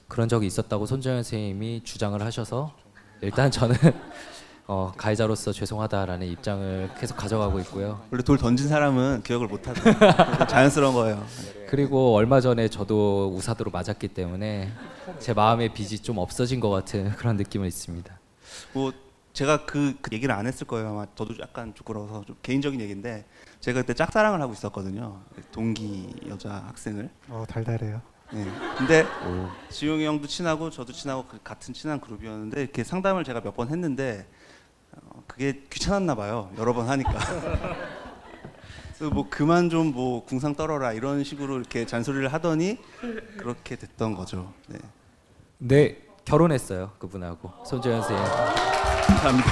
그런 적이 있었다고 손정현 선생님이 주장을 하셔서 일단 저는 어, 가해자로서 죄송하다라는 입장을 계속 가져가고 있고요. 원래 돌 던진 사람은 기억을 못 하죠. 자연스러운 거예요. 그리고 얼마 전에 저도 우사도로 맞았기 때문에 제 마음의 빚이 좀 없어진 것 같은 그런 느낌은 있습니다. 뭐 제가 그, 그 얘기를 안 했을 거예요. 아마 저도 약간 부끄러워서 좀 개인적인 얘기인데 제가 그때 짝사랑을 하고 있었거든요. 동기 여자 학생을. 어, 달달해요. 네. 근데 지용이 형도 친하고 저도 친하고 그 같은 친한 그룹이었는데 이렇게 상담을 제가 몇 번 했는데 어, 그게 귀찮았나 봐요. 여러 번 하니까. 그래서 뭐 그만 좀 뭐 궁상 떨어라 이런 식으로 이렇게 잔소리를 하더니 그렇게 됐던 거죠. 네. 네 결혼했어요 그분하고 손재현 선생님. 감사합니다.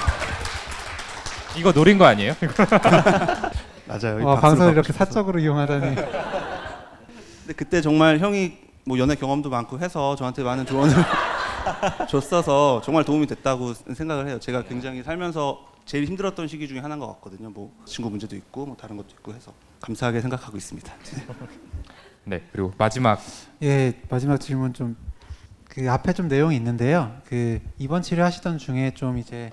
이거 노린 거 아니에요? 맞아요. 와, 방송을 이렇게 사적으로 이용하다니. 근데 그때 정말 형이 뭐 연애 경험도 많고 해서 저한테 많은 조언을 줬어서 정말 도움이 됐다고 생각을 해요. 제가 굉장히 살면서 제일 힘들었던 시기 중에 하나인 것 같거든요. 뭐 친구 문제도 있고 뭐 다른 것도 있고 해서 감사하게 생각하고 있습니다. 네. 그리고 마지막 예, 마지막 질문 좀 그 앞에 좀 내용이 있는데요. 그 이번 치료하시던 중에 좀 이제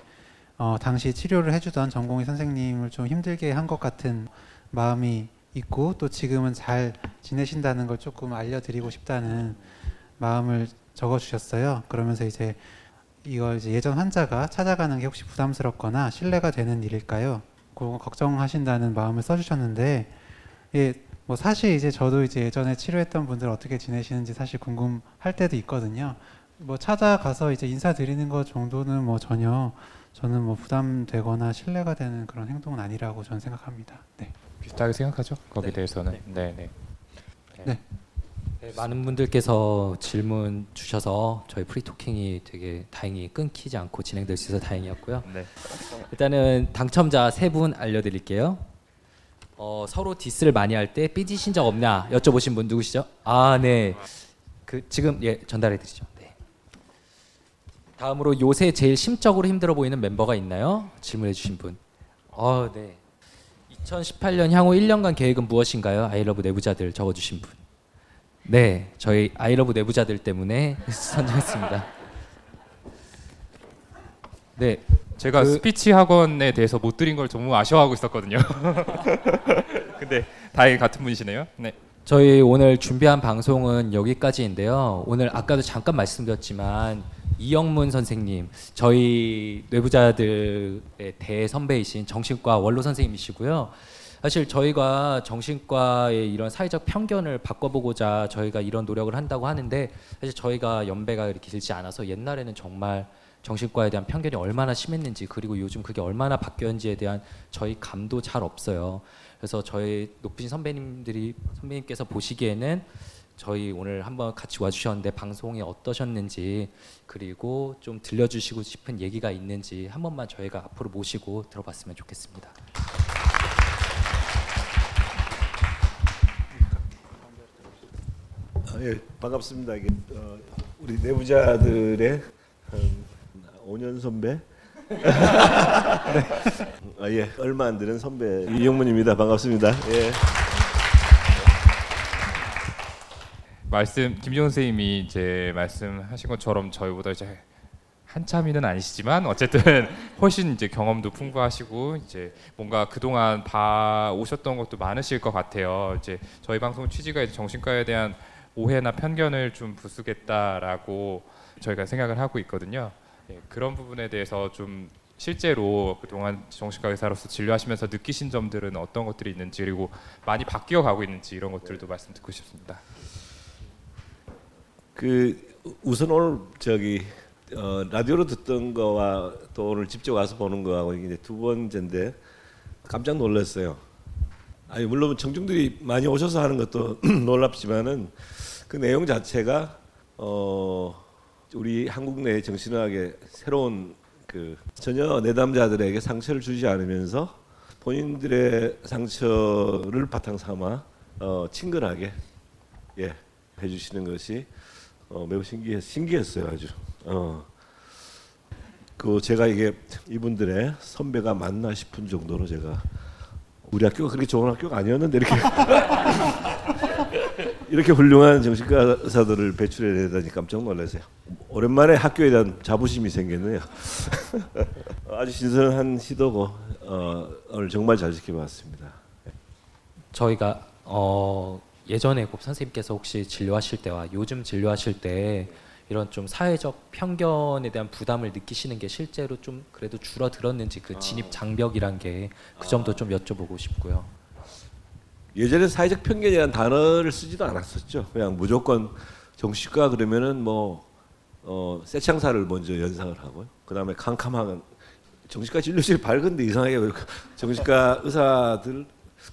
어, 당시 치료를 해주던 전공의 선생님을 좀 힘들게 한 것 같은 마음이 있고 또 지금은 잘 지내신다는 걸 조금 알려드리고 싶다는 마음을 적어주셨어요. 그러면서 이제 이걸 이제 예전 환자가 찾아가는 게 혹시 부담스럽거나 신뢰가 되는 일일까요? 그거 걱정하신다는 마음을 써주셨는데 예, 뭐 사실 이제 저도 이제 예전에 치료했던 분들 어떻게 지내시는지 사실 궁금할 때도 있거든요. 뭐 찾아가서 이제 인사드리는 것 정도는 뭐 전혀 저는 뭐 부담되거나 신뢰가 되는 그런 행동은 아니라고 저는 생각합니다. 네. 비슷하게 생각하죠. 거기에 네. 대해서는. 네, 네. 네, 많은 분들께서 질문 주셔서 저희 프리토킹이 되게 다행히 끊기지 않고 진행될 수 있어서 다행이었고요. 네. 일단은 당첨자 세 분 알려드릴게요. 어, 서로 디스를 많이 할 때 삐지신 적 없냐 여쭤보신 분 누구시죠? 아, 네. 그 지금 예 전달해 드리죠. 네. 다음으로 요새 제일 심적으로 힘들어 보이는 멤버가 있나요? 질문해 주신 분. 어, 네. 2018년 향후 1년간 계획은 무엇인가요? I love 뇌부자들 적어 주신 분. 네, 저희 I love 뇌부자들 때문에 선정했습니다. 네, 제가 그- 스피치 학원에 대해서 못 드린 걸 너무 아쉬워하고 있었거든요. 근데 다행히 같은 분이시네요. 네. 저희 오늘 준비한 방송은 여기까지인데요. 오늘 아까도 잠깐 말씀드렸지만 이영문 선생님, 저희 뇌부자들의 대선배이신 정신과 원로 선생님이시고요. 사실 저희가 정신과의 이런 사회적 편견을 바꿔보고자 저희가 이런 노력을 한다고 하는데 사실 저희가 연배가 이렇게 길지 않아서 옛날에는 정말 정신과에 대한 편견이 얼마나 심했는지 그리고 요즘 그게 얼마나 바뀌었는지에 대한 저희 감도 잘 없어요. 그래서 저희 높으신 선배님들이 선배님께서 보시기에는 저희 오늘 한번 같이 와주셨는데 방송이 어떠셨는지 그리고 좀 들려주시고 싶은 얘기가 있는지 한 번만 저희가 앞으로 모시고 들어봤으면 좋겠습니다. 아, 예, 반갑습니다. 이게 어, 우리 내부자들의 한 5년 선배. 아, 예, 얼마 안 되는 선배 이영문입니다. 반갑습니다. 예. 말씀 김지훈 선생님이 이제 말씀하신 것처럼 저희보다 이제 한참이는 아니시지만 어쨌든 훨씬 이제 경험도 풍부하시고 이제 뭔가 그동안 봐 오셨던 것도 많으실 것 같아요. 이제 저희 방송 취지가 이제 정신과에 대한 오해나 편견을 좀 부수겠다라고 저희가 생각을 하고 있거든요. 예, 그런 부분에 대해서 좀 실제로 그동안 정신과 의사로서 진료하시면서 느끼신 점들은 어떤 것들이 있는지 그리고 많이 바뀌어 가고 있는지 이런 것들도 말씀 듣고 싶습니다. 그 우선 오늘 저기 어, 라디오로 듣던 거와 또 오늘 직접 와서 보는 거하고 이게 두 번째인데 깜짝 놀랐어요. 아니 물론 청중들이 많이 오셔서 하는 것도 놀랍지만은 그 내용 자체가 어 우리 한국 내 정신의학의 새로운 그 전혀 내담자들에게 상처를 주지 않으면서 본인들의 상처를 바탕 삼아 어 친근하게 예 해주시는 것이 어, 매우 신기해 신기했어요 아주. 어. 그 제가 이게 이분들의 선배가 맞나 싶은 정도로 제가 우리 학교가 그렇게 좋은 학교가 아니었는데 이렇게 이렇게 훌륭한 정신과 의사들을 배출해 내다니 깜짝 놀랐어요. 오랜만에 학교에 대한 자부심이 생겼네요. 아주 신선한 시도고 어, 오늘 정말 잘 지켜봤습니다. 저희가 어, 예전에 곱 선생님께서 혹시 진료하실 때와 요즘 진료하실 때 이런 좀 사회적 편견에 대한 부담을 느끼시는 게 실제로 좀 그래도 줄어들었는지 그 진입 장벽이란 게 그 점도 좀 여쭤보고 싶고요. 예전에 사회적 편견이라는 단어를 쓰지도 않았었죠. 그냥 무조건 정신과 그러면은 뭐 어, 쇠창살을 먼저 연상을 하고요. 그다음에 캄캄한 정신과 진료실 밝은데 이상하게 왜 정신과 의사들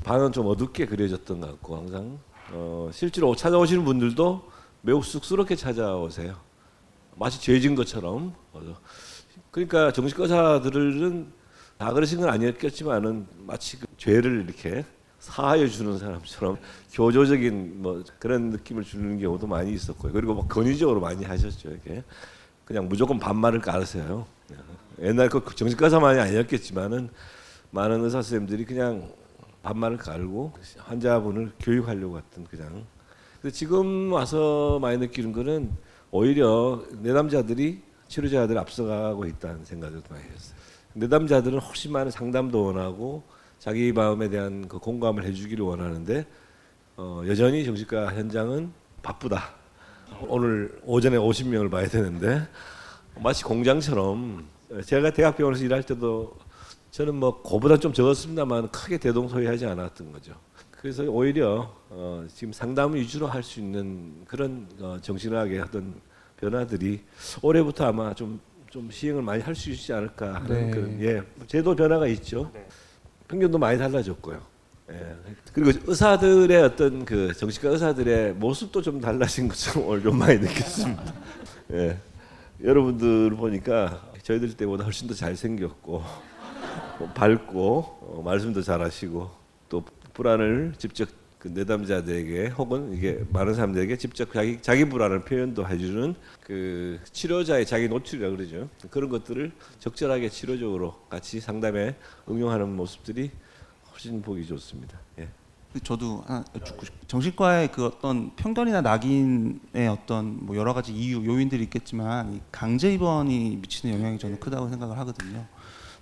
반은 좀 어둡게 그려졌던 것 같고 항상 어, 실제로 찾아오시는 분들도 매우 쑥스럽게 찾아오세요. 마치 죄진 것처럼. 어, 그러니까 정신과 의사들은 다 그러신 건 아니었겠지만은 마치 그 죄를 이렇게 사하여 주는 사람처럼 교조적인 뭐 그런 느낌을 주는 경우도 많이 있었고요. 그리고 뭐 권위적으로 많이 하셨죠. 이게 그냥 무조건 반말을 깔으세요. 옛날 그 정신과사만이 아니었겠지만은 많은 의사 선생님들이 그냥 반말을 깔고 환자분을 교육하려고 했던 그냥. 근데 지금 와서 많이 느끼는 거는 오히려 내담자들이 치료자들 앞서가고 있다는 생각을 많이 했어요. 내담자들은 훨씬 많은 상담도 원하고 자기 마음에 대한 그 공감을 해주기를 원하는데 어, 여전히 정신과 현장은 바쁘다. 오늘 오전에 50명을 봐야 되는데 마치 공장처럼 제가 대학병원에서 일할 때도 저는 뭐 그보다 좀 적었습니다만 크게 대동소이하지 않았던 거죠. 그래서 오히려 어, 지금 상담 위주로 할 수 있는 그런 어, 정신학의 어떤 변화들이 올해부터 아마 좀 좀 시행을 많이 할 수 있지 않을까 하는 네. 그런 예 제도 변화가 있죠. 편견도 많이 달라졌고요. 예. 그리고 의사들의 어떤 그 정신과 의사들의 모습도 좀 달라진 것처럼 좀 많이 느꼈습니다. 예. 여러분들 보니까 저희들 때보다 훨씬 더 잘생겼고 뭐 밝고 어, 말씀도 잘하시고 또 불안을 직접 그 내담자들에게 혹은 이게 많은 사람들에게 직접 자기 자기 불안을 표현도 해주는 그 치료자의 자기 노출이라 그러죠. 그런 것들을 적절하게 치료적으로 같이 상담에 응용하는 모습들이 훨씬 보기 좋습니다. 예. 저도 하나 정신과의 그 어떤 편견이나 낙인의 어떤 뭐 여러 가지 이유 요인들이 있겠지만 이 강제 입원이 미치는 영향이 저는 크다고 생각을 하거든요.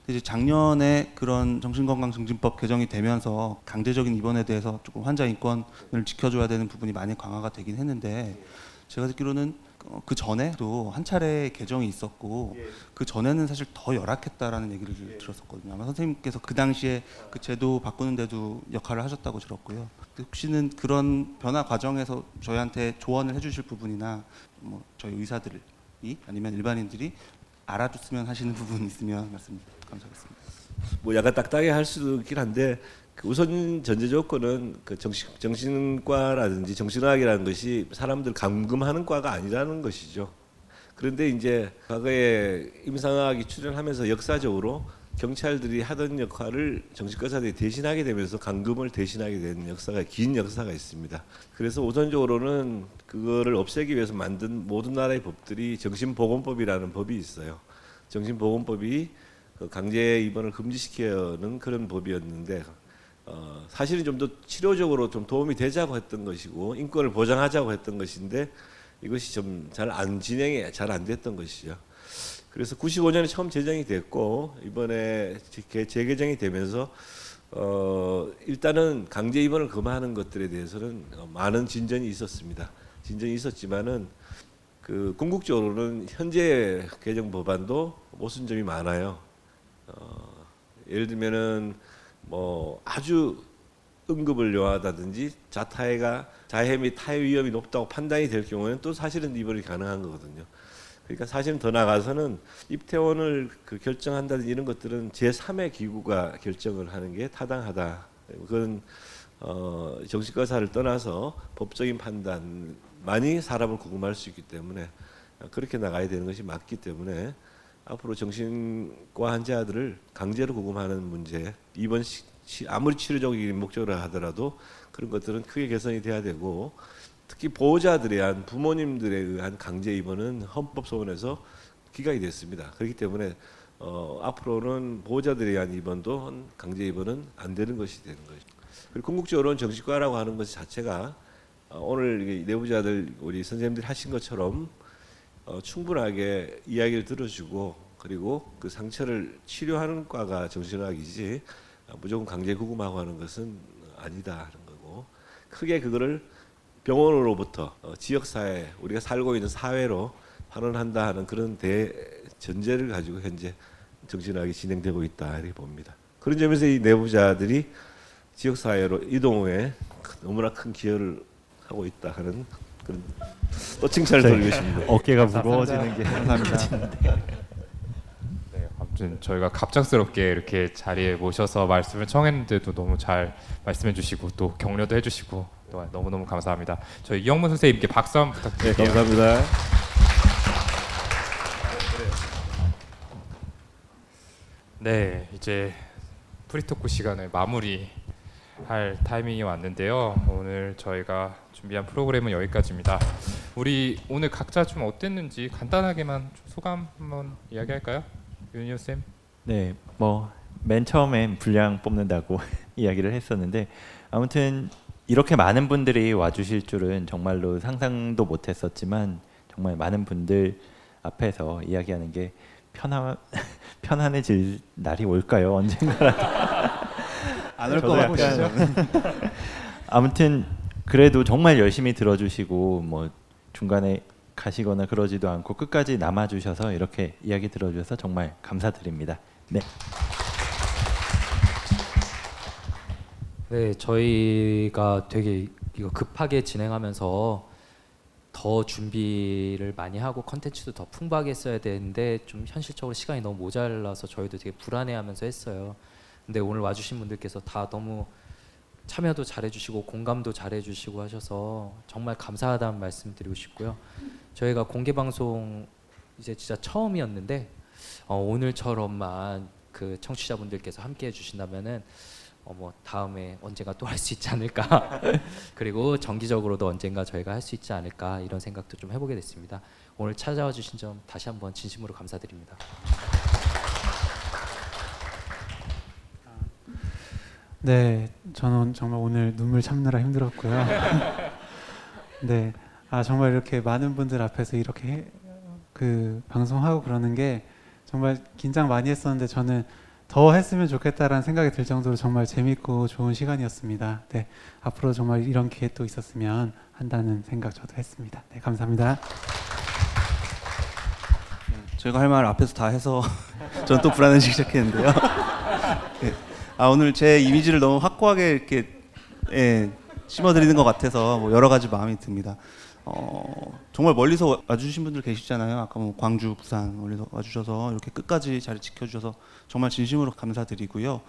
이제 작년에 그런 정신건강증진법 개정이 되면서 강제적인 입원에 대해서 조금 환자 인권을 지켜줘야 되는 부분이 많이 강화가 되긴 했는데 제가 듣기로는 어, 그 전에도 한 차례 개정이 있었고 그 전에는 사실 더 열악했다라는 얘기를 들었었거든요. 아마 선생님께서 그 당시에 그 제도 바꾸는데도 역할을 하셨다고 들었고요. 혹시는 그런 변화 과정에서 저희한테 조언을 해주실 부분이나 뭐 저희 의사들이 아니면 일반인들이 알아줬으면 하시는 부분 있으면 말씀 감사하겠습니다. 뭐 약간 딱딱해 할 수도 있긴 한데 그 우선 전제 조건은 그 정신 정신과라든지 정신의학이라는 것이 사람들 감금하는 과가 아니라는 것이죠. 그런데 이제 과거에 임상학이 출연하면서 역사적으로 경찰들이 하던 역할을 정신과사들이 대신하게 되면서 감금을 대신하게 된 역사가 긴 역사가 있습니다. 그래서 우선적으로는 그거를 없애기 위해서 만든 모든 나라의 법들이 정신보건법이라는 법이 있어요. 정신보건법이 그 강제 입원을 금지시키는 그런 법이었는데 어, 사실은 좀 더 치료적으로 좀 도움이 되자고 했던 것이고 인권을 보장하자고 했던 것인데 이것이 좀 잘 안 진행이 잘 안 됐던 것이죠. 그래서 95년에 처음 제정이 됐고 이번에 재- 재개정이 되면서 어, 일단은 강제 입원을 금하는 것들에 대해서는 어, 많은 진전이 있었습니다. 진전이 있었지만은 그 궁극적으로는 현재 개정 법안도 모순점이 많아요. 어, 예를 들면은 뭐 아주 응급을 요하다든지 자타해가 자해 및 타해 위험이 높다고 판단이 될 경우에는 또 사실은 입원이 가능한 거거든요. 그러니까 사실은 더 나가서는 입퇴원을 그 결정한다든지 이런 것들은 제3의 기구가 결정을 하는 게 타당하다. 그건 어, 정신과사를 떠나서 법적인 판단만이 사람을 구금할 수 있기 때문에 그렇게 나가야 되는 것이 맞기 때문에 앞으로 정신과 환자들을 강제로 구금하는 문제 입원 시, 시- 아무리 치료적인 목적으로 하더라도 그런 것들은 크게 개선이 돼야 되고 특히 보호자들에 의한 부모님들에 의한 강제 입원은 헌법 소원에서 기각이 됐습니다. 그렇기 때문에 어, 앞으로는 보호자들에 의한 입원도 강제 입원은 안 되는 것이 되는 거죠. 그리고 궁극적으로는 정신과라고 하는 것 자체가 어, 오늘 이 내부자들 우리 선생님들 하신 것처럼 어, 충분하게 이야기를 들어주고 그리고 그 상처를 치료하는 과가 정신의학이지 어, 무조건 강제 구금하고 하는 것은 아니다 하는 거고 크게 그거를 병원으로부터 어, 지역 사회 우리가 살고 있는 사회로 환원한다 하는 그런 대 전제를 가지고 현재 정신의학이 진행되고 있다 이렇게 봅니다. 그런 점에서 이 내부자들이 지역 사회로 이동 후에 너무나 큰 기여를 하고 있다 하는 또 칭찬을 드리고 싶습니다. 어깨가 무거워지는 게 감사합니다. 네, 아무튼 저희가 갑작스럽게 이렇게 자리에 모셔서 말씀을 청했는데도 너무 잘 말씀해 주시고 또 격려도 해 주시고 또 너무너무 감사합니다. 저희 이영문 선생님께 박수 한번 네, 부탁드릴게요. 감사합니다. 네, 이제 free talk 시간을 마무리 할 타이밍이 왔는데요. 오늘 저희가 준비한 프로그램은 여기까지입니다. 우리 오늘 각자 좀 어땠는지 간단하게만 좀 소감 한번 이야기할까요, 윤희호 쌤? 네, 뭐 맨 처음엔 분량 뽑는다고 이야기를 했었는데 아무튼 이렇게 많은 분들이 와주실 줄은 정말로 상상도 못했었지만 정말 많은 분들 앞에서 이야기하는 게 편한 편안해질 날이 올까요? 언젠가 안올 것 같아요. 아무튼 그래도 정말 열심히 들어주시고 뭐 중간에 가시거나 그러지도 않고 끝까지 남아주셔서 이렇게 이야기 들어주셔서 정말 감사드립니다. 네. 네, 저희가 되게 이거 급하게 진행하면서 더 준비를 많이 하고 컨텐츠도 더 풍부하게 했어야 되는데 좀 현실적으로 시간이 너무 모자라서 저희도 되게 불안해하면서 했어요. 근데 오늘 와주신 분들께서 다 너무 참여도 잘해주시고 공감도 잘해주시고 하셔서 정말 감사하다는 말씀드리고 싶고요. 저희가 공개 방송 이제 진짜 처음이었는데 어, 오늘처럼만 그 청취자분들께서 함께 해주신다면은 어, 뭐 다음에 언젠가 또 할 수 있지 않을까 그리고 정기적으로도 언젠가 저희가 할 수 있지 않을까 이런 생각도 좀 해보게 됐습니다. 오늘 찾아와 주신 점 다시 한번 진심으로 감사드립니다. 네, 저는 정말 오늘 눈물 참느라 힘들었고요. 네, 아 정말 이렇게 많은 분들 앞에서 이렇게 해- 그 방송하고 그러는 게 정말 긴장 많이 했었는데 저는 더 했으면 좋겠다라는 생각이 들 정도로 정말 재밌고 좋은 시간이었습니다. 네, 앞으로 정말 이런 기회 또 있었으면 한다는 생각 저도 했습니다. 네, 감사합니다. 저희가 할 말 앞에서 다 해서 전또 불안해지기 시작했는데요. 예. 아 오늘 제 이미지를 너무 확고하게 이렇게 예, 심어드리는 것 같아서 뭐 여러 가지 마음이 듭니다. 어, 정말 멀리서 와- 와주신 분들 계시잖아요. 아까 뭐 광주, 부산 멀리서 와주셔서 이렇게 끝까지 자리 지켜주셔서 정말 진심으로 감사드리고요.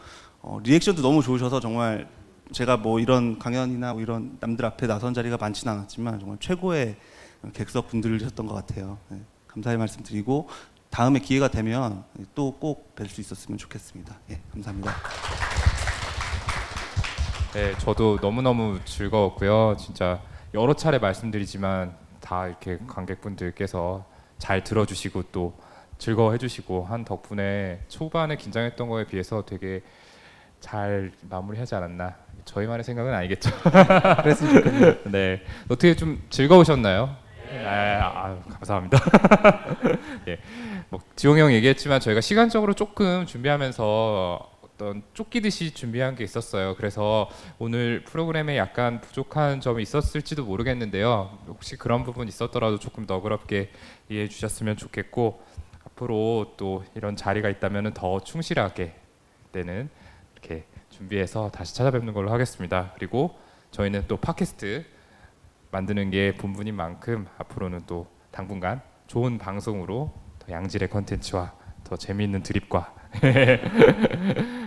어, 리액션도 너무 좋으셔서 정말 제가 뭐 이런 강연이나 뭐 이런 남들 앞에 나선 자리가 많지는 않았지만 정말 최고의 객석 분들이셨던 것 같아요. 네, 감사의 말씀 드리고 다음에 기회가 되면 또 꼭 뵐 수 있었으면 좋겠습니다. 예, 감사합니다. 네, 저도 너무너무 즐거웠고요. 진짜 여러 차례 말씀드리지만 다 이렇게 관객분들께서 잘 들어주시고 또 즐거워해 주시고 한 덕분에 초반에 긴장했던 거에 비해서 되게 잘 마무리하지 않았나. 저희만의 생각은 아니겠죠. 그랬으면 좋겠네요. 네, 어떻게 좀 즐거우셨나요? 아, 아유, 감사합니다. 예, 뭐 지용 형 얘기했지만 저희가 시간적으로 조금 준비하면서 어떤 쫓기듯이 준비한 게 있었어요. 그래서 오늘 프로그램에 약간 부족한 점이 있었을지도 모르겠는데요. 혹시 그런 부분 있었더라도 조금 너그럽게 이해해 주셨으면 좋겠고 앞으로 또 이런 자리가 있다면 더 충실하게 때는 이렇게 준비해서 다시 찾아뵙는 걸로 하겠습니다. 그리고 저희는 또 팟캐스트 만드는 게 본분인 만큼 앞으로는 또 당분간 좋은 방송으로 더 양질의 컨텐츠와 더 재미있는 드립과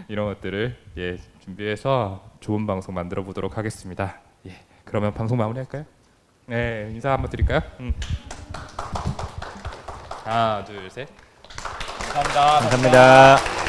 이런 것들을 예 준비해서 좋은 방송 만들어 보도록 하겠습니다. 예 그러면 방송 마무리할까요? 네 인사 한번 드릴까요? 음. 하나 둘 셋. 감사합니다. 감사합니다.